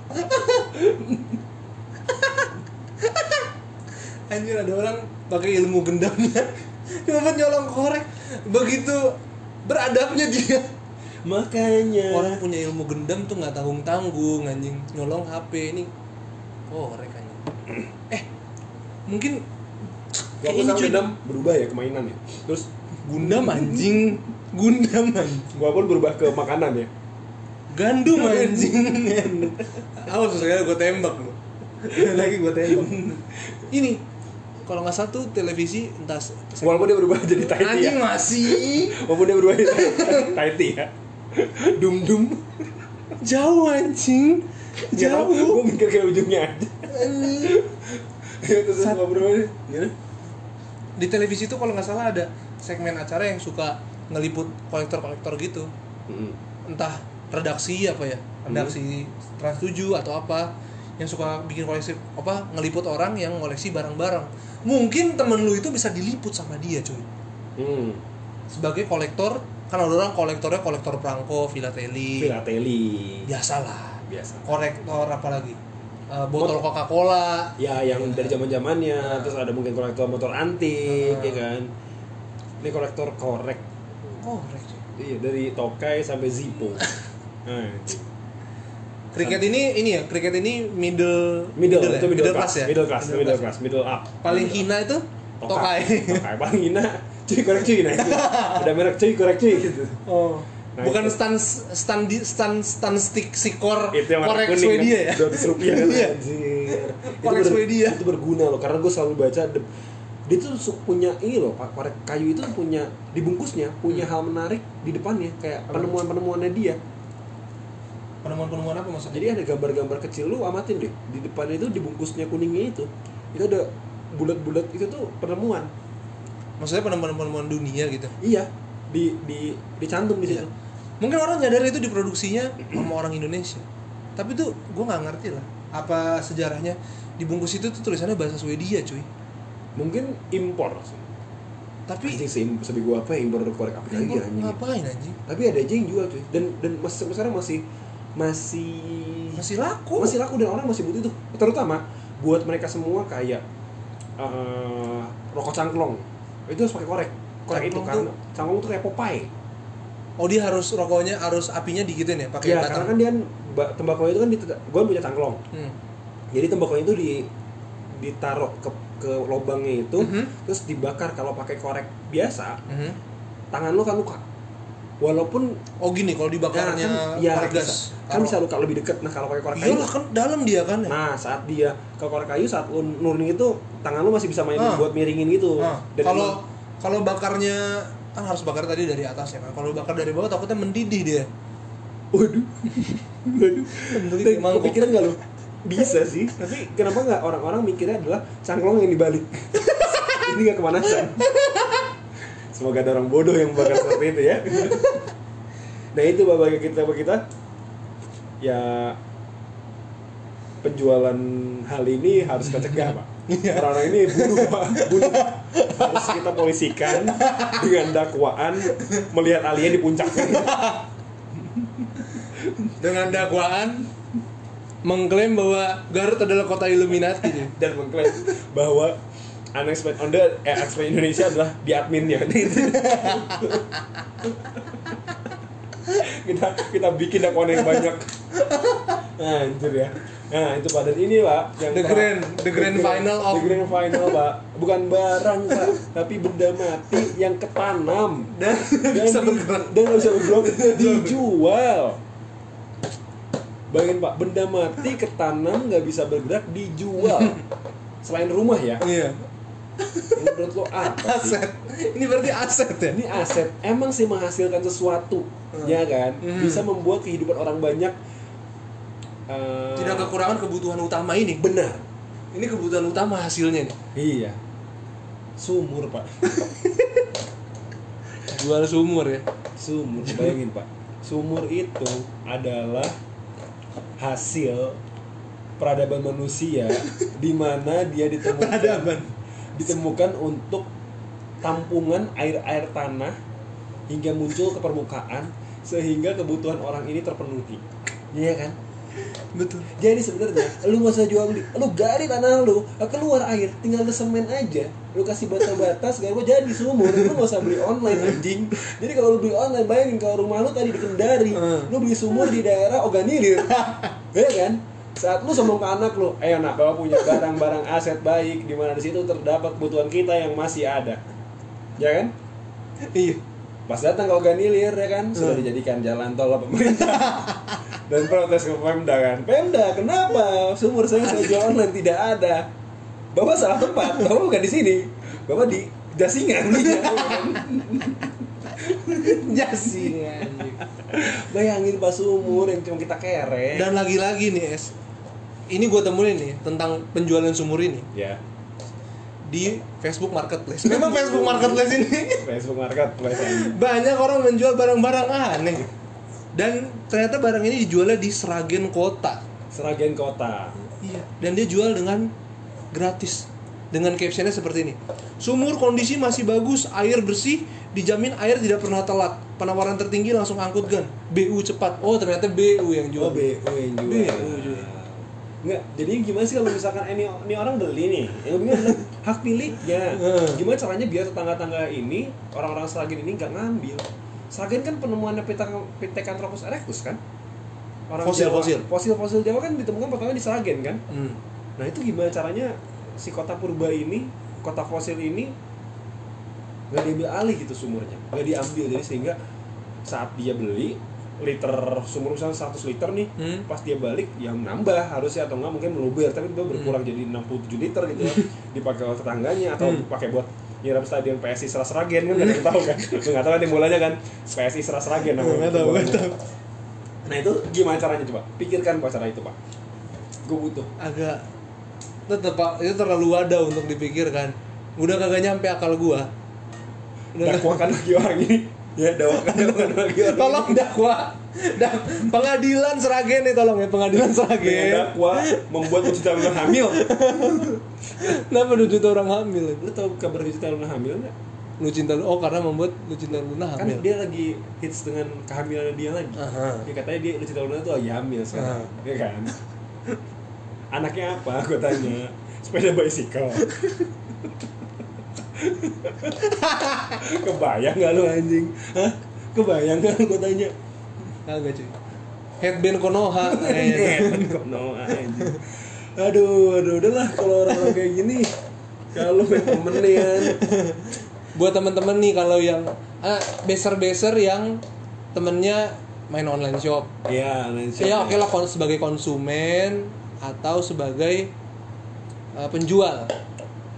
Anjir ada orang pakai ilmu gendamnya. Cuma nyolong korek. Begitu beradabnya dia. Makanya. Orang punya ilmu gendam tuh nggak tanggung tanggung anjing. Nyolong HP ini korek anjing. Eh mungkin Gak kayak ini cuy dendam berubah ya ke mainan ya. Terus gundam anjing. Gundam anjing. Gua pun berubah ke makanan ya. Gandum anjing. Awas sekali gue tembak lu. Lagi gue tembak. Ini kalau nggak salah tuh televisi entah walaupun dia berubah jadi Tahiti ya. Anjing masih. Walaupun dia berubah jadi Tahiti ya. Dum dum jauh anjing jauh. Gue mikir kayak ujungnya aja. Anjing Terus Sat- Gimana? di televisi itu kalau nggak salah ada segmen acara yang suka ngeliput kolektor-kolektor gitu. Mm. entah redaksi apa ya redaksi Trans 7 atau apa yang suka bikin koleksi apa ngeliput orang yang koleksi barang-barang. Mungkin temen lu itu bisa diliput sama dia cuy. Hmm. sebagai kolektor kan ada orang kolektornya kolektor perangko filateli Filateli biasalah Biasa. Kolektor apa lagi Eh, botol Coca Cola Ya yang dari zaman zamannya Terus ada mungkin kolektor motor antik Ah. ya kan? Ini kolektor korek. Korek cuy. Iya dari Tokai sampai Zippo. Nah, kriket ini ini ya kriket ini middle Middle, ya? itu middle, class, ya? Middle class, middle, class, middle up. Paling Middle hina itu? Tokai. Tokai. Paling hina Cuy korek cuy nah Udah merek cuy korek cuy. Gitu oh Nah, bukan itu. stand stand di stand stand stick si kor korek Swedia ya kan? 200 rupiah kan Iya. anjir Korek Swedia. itu berguna loh karena gue selalu baca de- dia tuh punya ini loh pak korek kayu itu punya dibungkusnya punya hal menarik di depannya kayak Hmm. Apa? penemuan penemuannya dia penemuan-penemuan apa maksudnya jadi ada gambar-gambar kecil lu amatin deh di depannya itu dibungkusnya kuningnya itu itu ada bulat-bulat itu tuh penemuan maksudnya penemuan-penemuan dunia gitu iya di di dicantum di Iya. Mungkin orang nyadar itu diproduksinya sama orang Indonesia. Tapi tuh gue nggak ngerti lah apa sejarahnya. Dibungkus itu tuh tulisannya bahasa Swedia cuy. Mungkin impor tapi anjing sih sebi gua apa ya impor korek apa lagi Impor? anjing. Ngapain anjing? Tapi ada aja yang jual cuy. Dan dan masih sekarang masih masih masih laku. Masih laku dan orang masih butuh itu. Terutama buat mereka semua kayak eh, rokok cangklong. Itu harus pakai korek. Korek itu karena cangklong tuh kayak Popeye oh dia harus rokoknya harus apinya digituin ya pakai ya karena kan dia ba- tembakau itu kan di gue punya cangklong hmm. jadi tembakau itu di ditaruh ke ke lubangnya itu Mhm. terus dibakar kalau pakai korek biasa Mhm. tangan lu kan luka walaupun oh gini kalau dibakarnya kan, ya, gas bisa, kan bisa luka lebih deket nah kalau pakai korek kayu iyalah kan dalam dia kan ya Nah, saat dia ke korek kayu saat lu nurunin itu tangan lu masih bisa main Ah. buat miringin gitu. Dan kalau emang- kalau bakarnya kan harus bakar tadi dari atas ya kan kalau bakar dari bawah takutnya mendidih dia. Waduh. Waduh. Mangkok. kepikiran nggak lo bisa sih. Tapi kenapa nggak orang-orang mikirnya adalah cangklong yang dibalik? Ini nggak kemanasan. Semoga ada orang bodoh yang bakal seperti itu ya. Nah itu Pak, bagi kita bagi kita. Ya penjualan hal ini harus kita cegah pak orang-orang ini bunuh pak. Bunuh. Harus kita polisikan dengan dakwaan melihat alien di puncaknya dengan dakwaan mengklaim bahwa Garut adalah kota Illuminati. Dan mengklaim bahwa Unexpected on the eh, Indonesia adalah di adminnya kita kita bikin dakwaan yang banyak. Anjir ya. Nah itu pak. Dan ini pak yang The grand- the grand final of- the grand final pak. Bukan barang pak tapi benda mati yang ketanam. Dan dan bisa di- bergerak. dan nggak bisa bergerak. Dijual. Bayangin pak benda mati ketanam nggak bisa bergerak dijual. Selain rumah ya. Iya ini menurut lo apa sih? aset. Ini berarti aset ya? Ini aset. Emang sih menghasilkan sesuatu ya kan? Hmm. bisa membuat kehidupan orang banyak eh, tidak kekurangan kebutuhan utama ini. Benar. Ini kebutuhan utama hasilnya nih iya. Sumur pak. Jual sumur ya. Sumur bayangin pak. Sumur itu adalah hasil peradaban manusia di mana dia ditemukan Peradaban. Ditemukan untuk tampungan air-air tanah hingga muncul ke permukaan sehingga kebutuhan orang ini terpenuhi. Iya kan? Betul. Jadi sebenarnya lu gak usah jual beli. Lu gali tanah lu keluar air tinggal lu semen aja. Lu kasih bata-bata segala macam jadi sumur. Lu gak usah beli online anjing. Jadi kalau lu beli online bayangin kalau rumah lu tadi di Kendari Hmm. lu beli sumur di daerah Oganilir ya kan saat lu sombong ke anak lu ayo nak bapak punya barang-barang aset baik di mana di situ terdapat kebutuhan kita yang masih ada ya kan iya Pas datang ke Oganilir ya kan sudah Hmm. dijadikan jalan tol oleh pemerintah dan protes ke Pemda kan. Pemda kenapa sumur saya saya jual online tidak ada? Bapak salah tempat. Bapak bukan di sini. Bapak di Jasingan. jasi anjing Bayangin pas sumur yang cuma kita kere. dan lagi-lagi nih es ini gue temuin nih tentang penjualan sumur ini. Ya. Di Facebook Marketplace. Memang Facebook Marketplace ini. Facebook Marketplace anjing. banyak orang menjual barang-barang aneh. Dan ternyata barang ini dijualnya di Seragen Kota. Seragen Kota. iya. Dan dia jual dengan gratis. Dengan captionnya seperti ini. Sumur kondisi masih bagus air bersih dijamin air tidak pernah telat. Penawaran tertinggi langsung angkut gan. BU cepat. Oh ternyata BU yang jual. Oh, BU yang jual. BU jual. Enggak, jadi gimana sih kalau misalkan ini, ini orang beli nih, yang bingung adalah hak miliknya. Gimana caranya biar tetangga-tangga ini, orang-orang Seragen ini nggak ngambil? Seragen kan penemuannya Pithecan- Pithecanthropus erectus kan? Fosil, Jawa, fosil. Fosil-fosil Jawa kan ditemukan pertama di Seragen kan? Hmm. Nah itu gimana caranya si kota purba ini, kota fosil ini nggak diambil alih gitu sumurnya, nggak diambil jadi sehingga saat dia beli liter sumur misalnya 100 liter nih Hmm. pas dia balik yang nambah harusnya atau enggak mungkin meluber tapi dia berkurang jadi 67 liter gitu ya. Dipakai oleh tetangganya atau Hmm. pakai buat nyiram stadion PSI Seras Ragen kan nggak ada tahu kan? Lu nggak tahu kan? Dimulainya kan PSI Seras Ragen namanya. tahu, Bolanya. tahu. nah itu gimana caranya coba? Pikirkan pak cara itu pak. Gue butuh. Agak tetep pak. Itu terlalu wadah untuk dipikirkan. Udah kagak nyampe akal gua. Udah dakwakan lagi orang ini ya dakwakan orang tolong dakwa dak pengadilan seragen nih tolong ya pengadilan Dengan seragen dakwa membuat Lucita Luna hamil. Kenapa lu juta orang hamil? Lu tau kabar Lucita Luna hamil nggak? Lu cinta lu oh karena membuat lu cinta Luna kan hamil. dia lagi hits dengan kehamilan dia lagi. Aha. ya katanya dia Lucita Luna tuh lagi hamil sekarang. Ya kan? Anaknya apa? Gue tanya. Sepeda bicycle kebayang nggak lu anjing? Hah? kebayang nggak gue tanya? Kagak cuy. Headband Konoha. Kayaknya kok no anjing. Aduh aduh udahlah kalau orang-orang kayak gini. Kalau main temenan. Buat teman-teman nih kalau yang ah, beser-beser yang temennya main online shop. Ya nanti ya oke lah kon- sebagai konsumen atau sebagai uh, penjual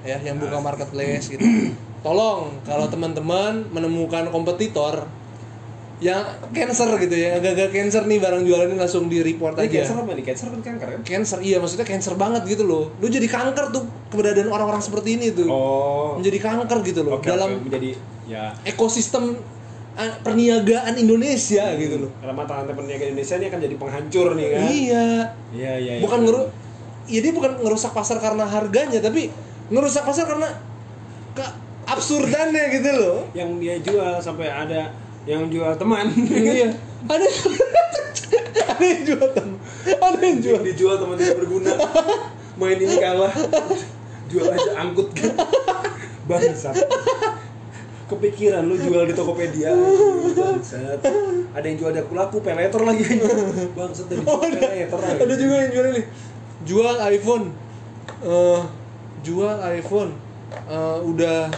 ya yang buka marketplace gitu tolong kalau teman-teman menemukan kompetitor yang cancer gitu ya agak-agak cancer nih barang jualan ini langsung di report Ini aja cancer apa nih? Cancer kan kanker kan? cancer iya maksudnya cancer banget gitu loh lu jadi kanker tuh keberadaan orang-orang seperti ini tuh Oh. menjadi kanker gitu loh Oke, dalam oke, menjadi ya ekosistem uh, perniagaan Indonesia gitu loh karena mata rantai perniagaan Indonesia ini akan jadi penghancur nih kan. iya Iya, iya. iya. bukan ngeru ya dia bukan ngerusak pasar karena harganya tapi ngerusak pasar karena ke absurdannya gitu loh yang dia jual sampai ada yang jual teman. iya ada ada yang jual tem ada yang jual dijual teman tidak berguna. Main ini kalah. Jual aja angkut kan. Bangsat. Kepikiran lu jual di Tokopedia Bangsat Ada yang jual daku laku, peletor lagi Bangsat dari Oh, ada, peletor ada juga yang jual ini jual iPhone eh jual iPhone eh, udah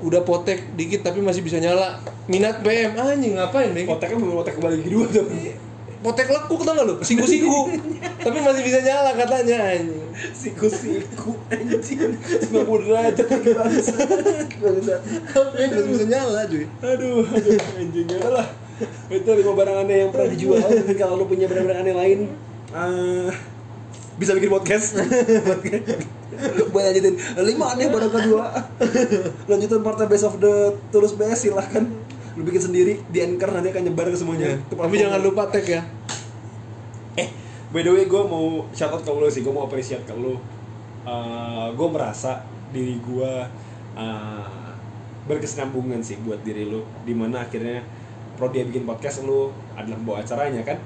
udah potek dikit tapi masih bisa nyala. Minat PM anjing ngapain deh Poteknya belum potek kembali kedua tuh potek lekuk tau gak lu? Siku-siku. Tapi masih bisa nyala katanya anjing. Siku-siku anjing. 90 derajat lagi HP masih bisa nyala cuy. Aduh, aduh anjing. Ya udahlah. Itu lima barang aneh yang pernah dijual. Kalau lu punya barang-barang aneh lain, eh, bisa bikin podcast. Buat lanjutin lima aneh barang kedua. Lanjutan partai best of the tulus BS silahkan lu bikin sendiri di anchor nanti akan nyebar ke semuanya. Ke tapi platform. jangan lupa tag ya Eh, by the way gue mau shout out ke lu sih, gue mau appreciate ke lu. Uh, gue merasa diri gue uh, berkesinambungan sih buat diri lu. Di mana akhirnya pro dia bikin podcast lu adalah pembawa acaranya kan.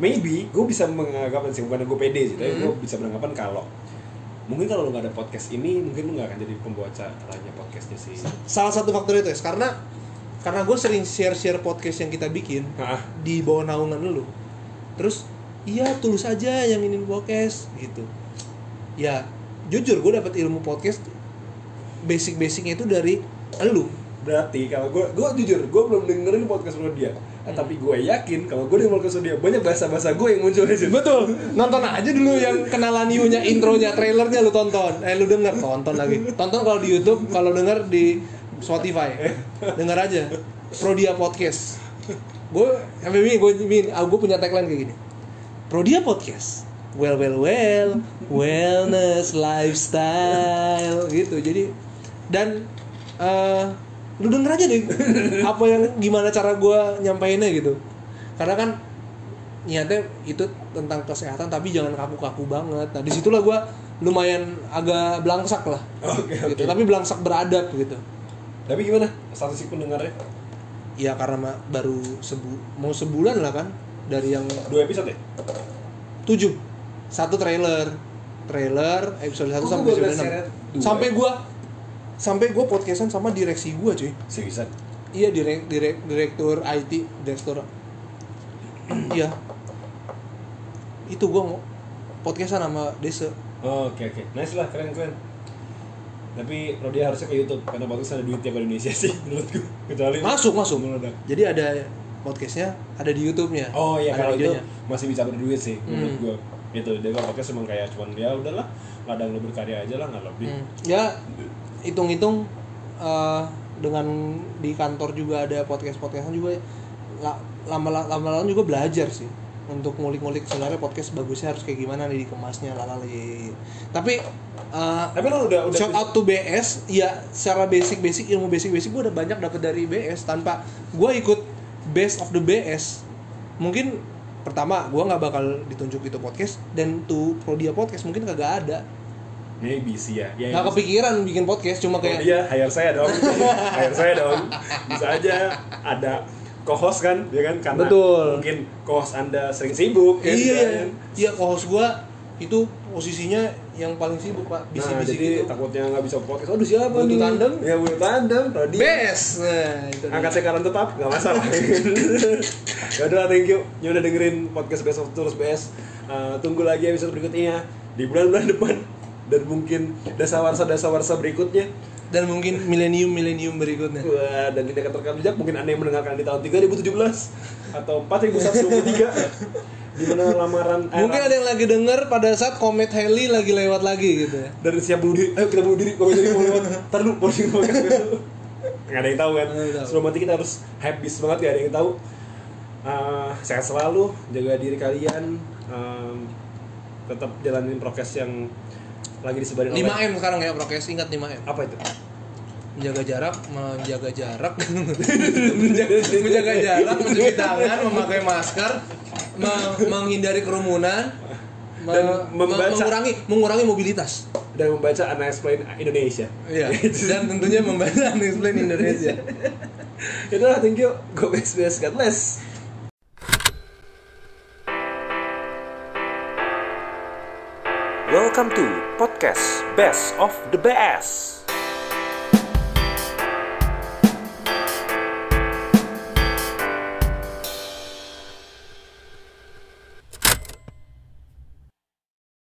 Maybe gue bisa menganggapan sih, bukan gue pede sih, tapi gue bisa beranggapan kalau mungkin kalau lu gak ada podcast ini, mungkin lu gak akan jadi pembawa acaranya podcastnya sih. salah satu faktor itu ya karena karena gue sering share-share podcast yang kita bikin Hah? di bawah naungan lu terus iya tulus aja yang ini podcast gitu ya jujur gue dapat ilmu podcast basic-basicnya itu dari lu Berarti kalau gue, gue jujur, gue belum dengerin podcast lu dia. Eh, tapi gue yakin kalau gue dengerin podcast lu dia banyak bahasa-bahasa gue yang muncul aja. betul. Nonton aja dulu yang kenalan intronya trailernya lu tonton. Eh lu denger tonton lagi. Tonton kalau di YouTube kalau denger di Spotify. Denger aja. Prodia Podcast. Gue sampai ini gue ini gue punya tagline kayak gini. Prodia Podcast. Well well well. Wellness lifestyle. Gitu. Jadi dan eh lu denger aja deh apa yang gimana cara gue nyampainnya gitu. Karena kan niatnya itu tentang kesehatan tapi jangan kaku-kaku banget. Nah di situlah gue lumayan agak belangsak lah. Oke, gitu. oke. tapi belangsak beradab gitu. Tapi gimana? Statistik pendengarnya? ya karena baru sebu mau sebulan lah kan dari yang Dua episode ya? tujuh. Satu trailer. Trailer episode 1 Kok sampai episode enam. sampai gua sampai gua podcastan sama direksi gua cuy Seriusan? iya direk, direk direktur IT direktur iya itu gua mau podcastan sama Desa Oh, oke oke. Nice lah, keren keren. Tapi kalau dia harusnya ke YouTube karena bagus ada duitnya ke Indonesia sih menurutku. Kecuali masuk masuk meledak. jadi ada podcastnya ada di YouTube-nya Oh iya ada kalau itu masih bisa berduit sih menurut Hmm. gua. Itu dia kalau podcast emang kayak cuman ya udahlah ladang lu berkarya aja lah nggak lebih. Hmm. ya hitung-hitung eh, dengan di kantor juga ada podcast podcastan juga la- lama lama juga belajar sih untuk ngulik-ngulik sebenarnya podcast bagusnya harus kayak gimana nih dikemasnya lalali tapi eh, Tapi lo udah udah shout out to BS ya secara basic basic ilmu basic basic gue udah banyak dapat dari BS tanpa gue ikut best of the BS mungkin pertama gue nggak bakal ditunjuk itu podcast dan tuh Prodia podcast mungkin kagak ada maybe sih ya. ya nggak kepikiran bikin podcast cuma kayak dia hire saya dong. hire saya dong. Bisa aja ada co-host kan, ya kan? Karena Betul. mungkin co-host Anda sering sibuk ya iya kan? iya host gue itu posisinya yang paling sibuk pak bisi Nah, bisi jadi gitu takutnya nggak bisa podcast. Aduh siapa Butuh nih? tandem? Ya butuh tandem. Dia BS nah itu angkat sekarang tetap nggak masalah. ya udah thank you. Ya udah dengerin podcast Best of Tours BS. Uh, tunggu lagi episode berikutnya di bulan-bulan depan dan mungkin dasawarsa dasawarsa berikutnya. dan mungkin milenium milenium berikutnya. Wah, dan tidak terekam jejak mungkin anda yang mendengarkan di tahun 3017 atau 4123 di mana lamaran mungkin ada yang lagi denger pada saat Comet Heli lagi lewat lagi gitu ya. Dari siap bunuh diri. Ayo kita bunuh diri kalau jadi mau lewat. Ntar lu posting podcast dulu nggak ada yang tahu kan? Sebelum mati kita harus habis banget nggak ada yang tahu. Eh, sehat selalu jaga diri kalian. Em, tetap jalanin prokes yang lagi disebarin 5M sekarang ya prokes ingat 5M. apa itu Menjaga jarak, menjaga jarak, menjaga, menjaga jarak, mencuci tangan, memakai masker, me- menghindari kerumunan, me- Dan me- membaca- mengurangi mengurangi mobilitas. dan membaca Unexplained Indonesia Iya. Dan tentunya membaca Unexplained Indonesia. Yaudah, thank you. Go best, best, God bless. Welcome to podcast Best of the Best.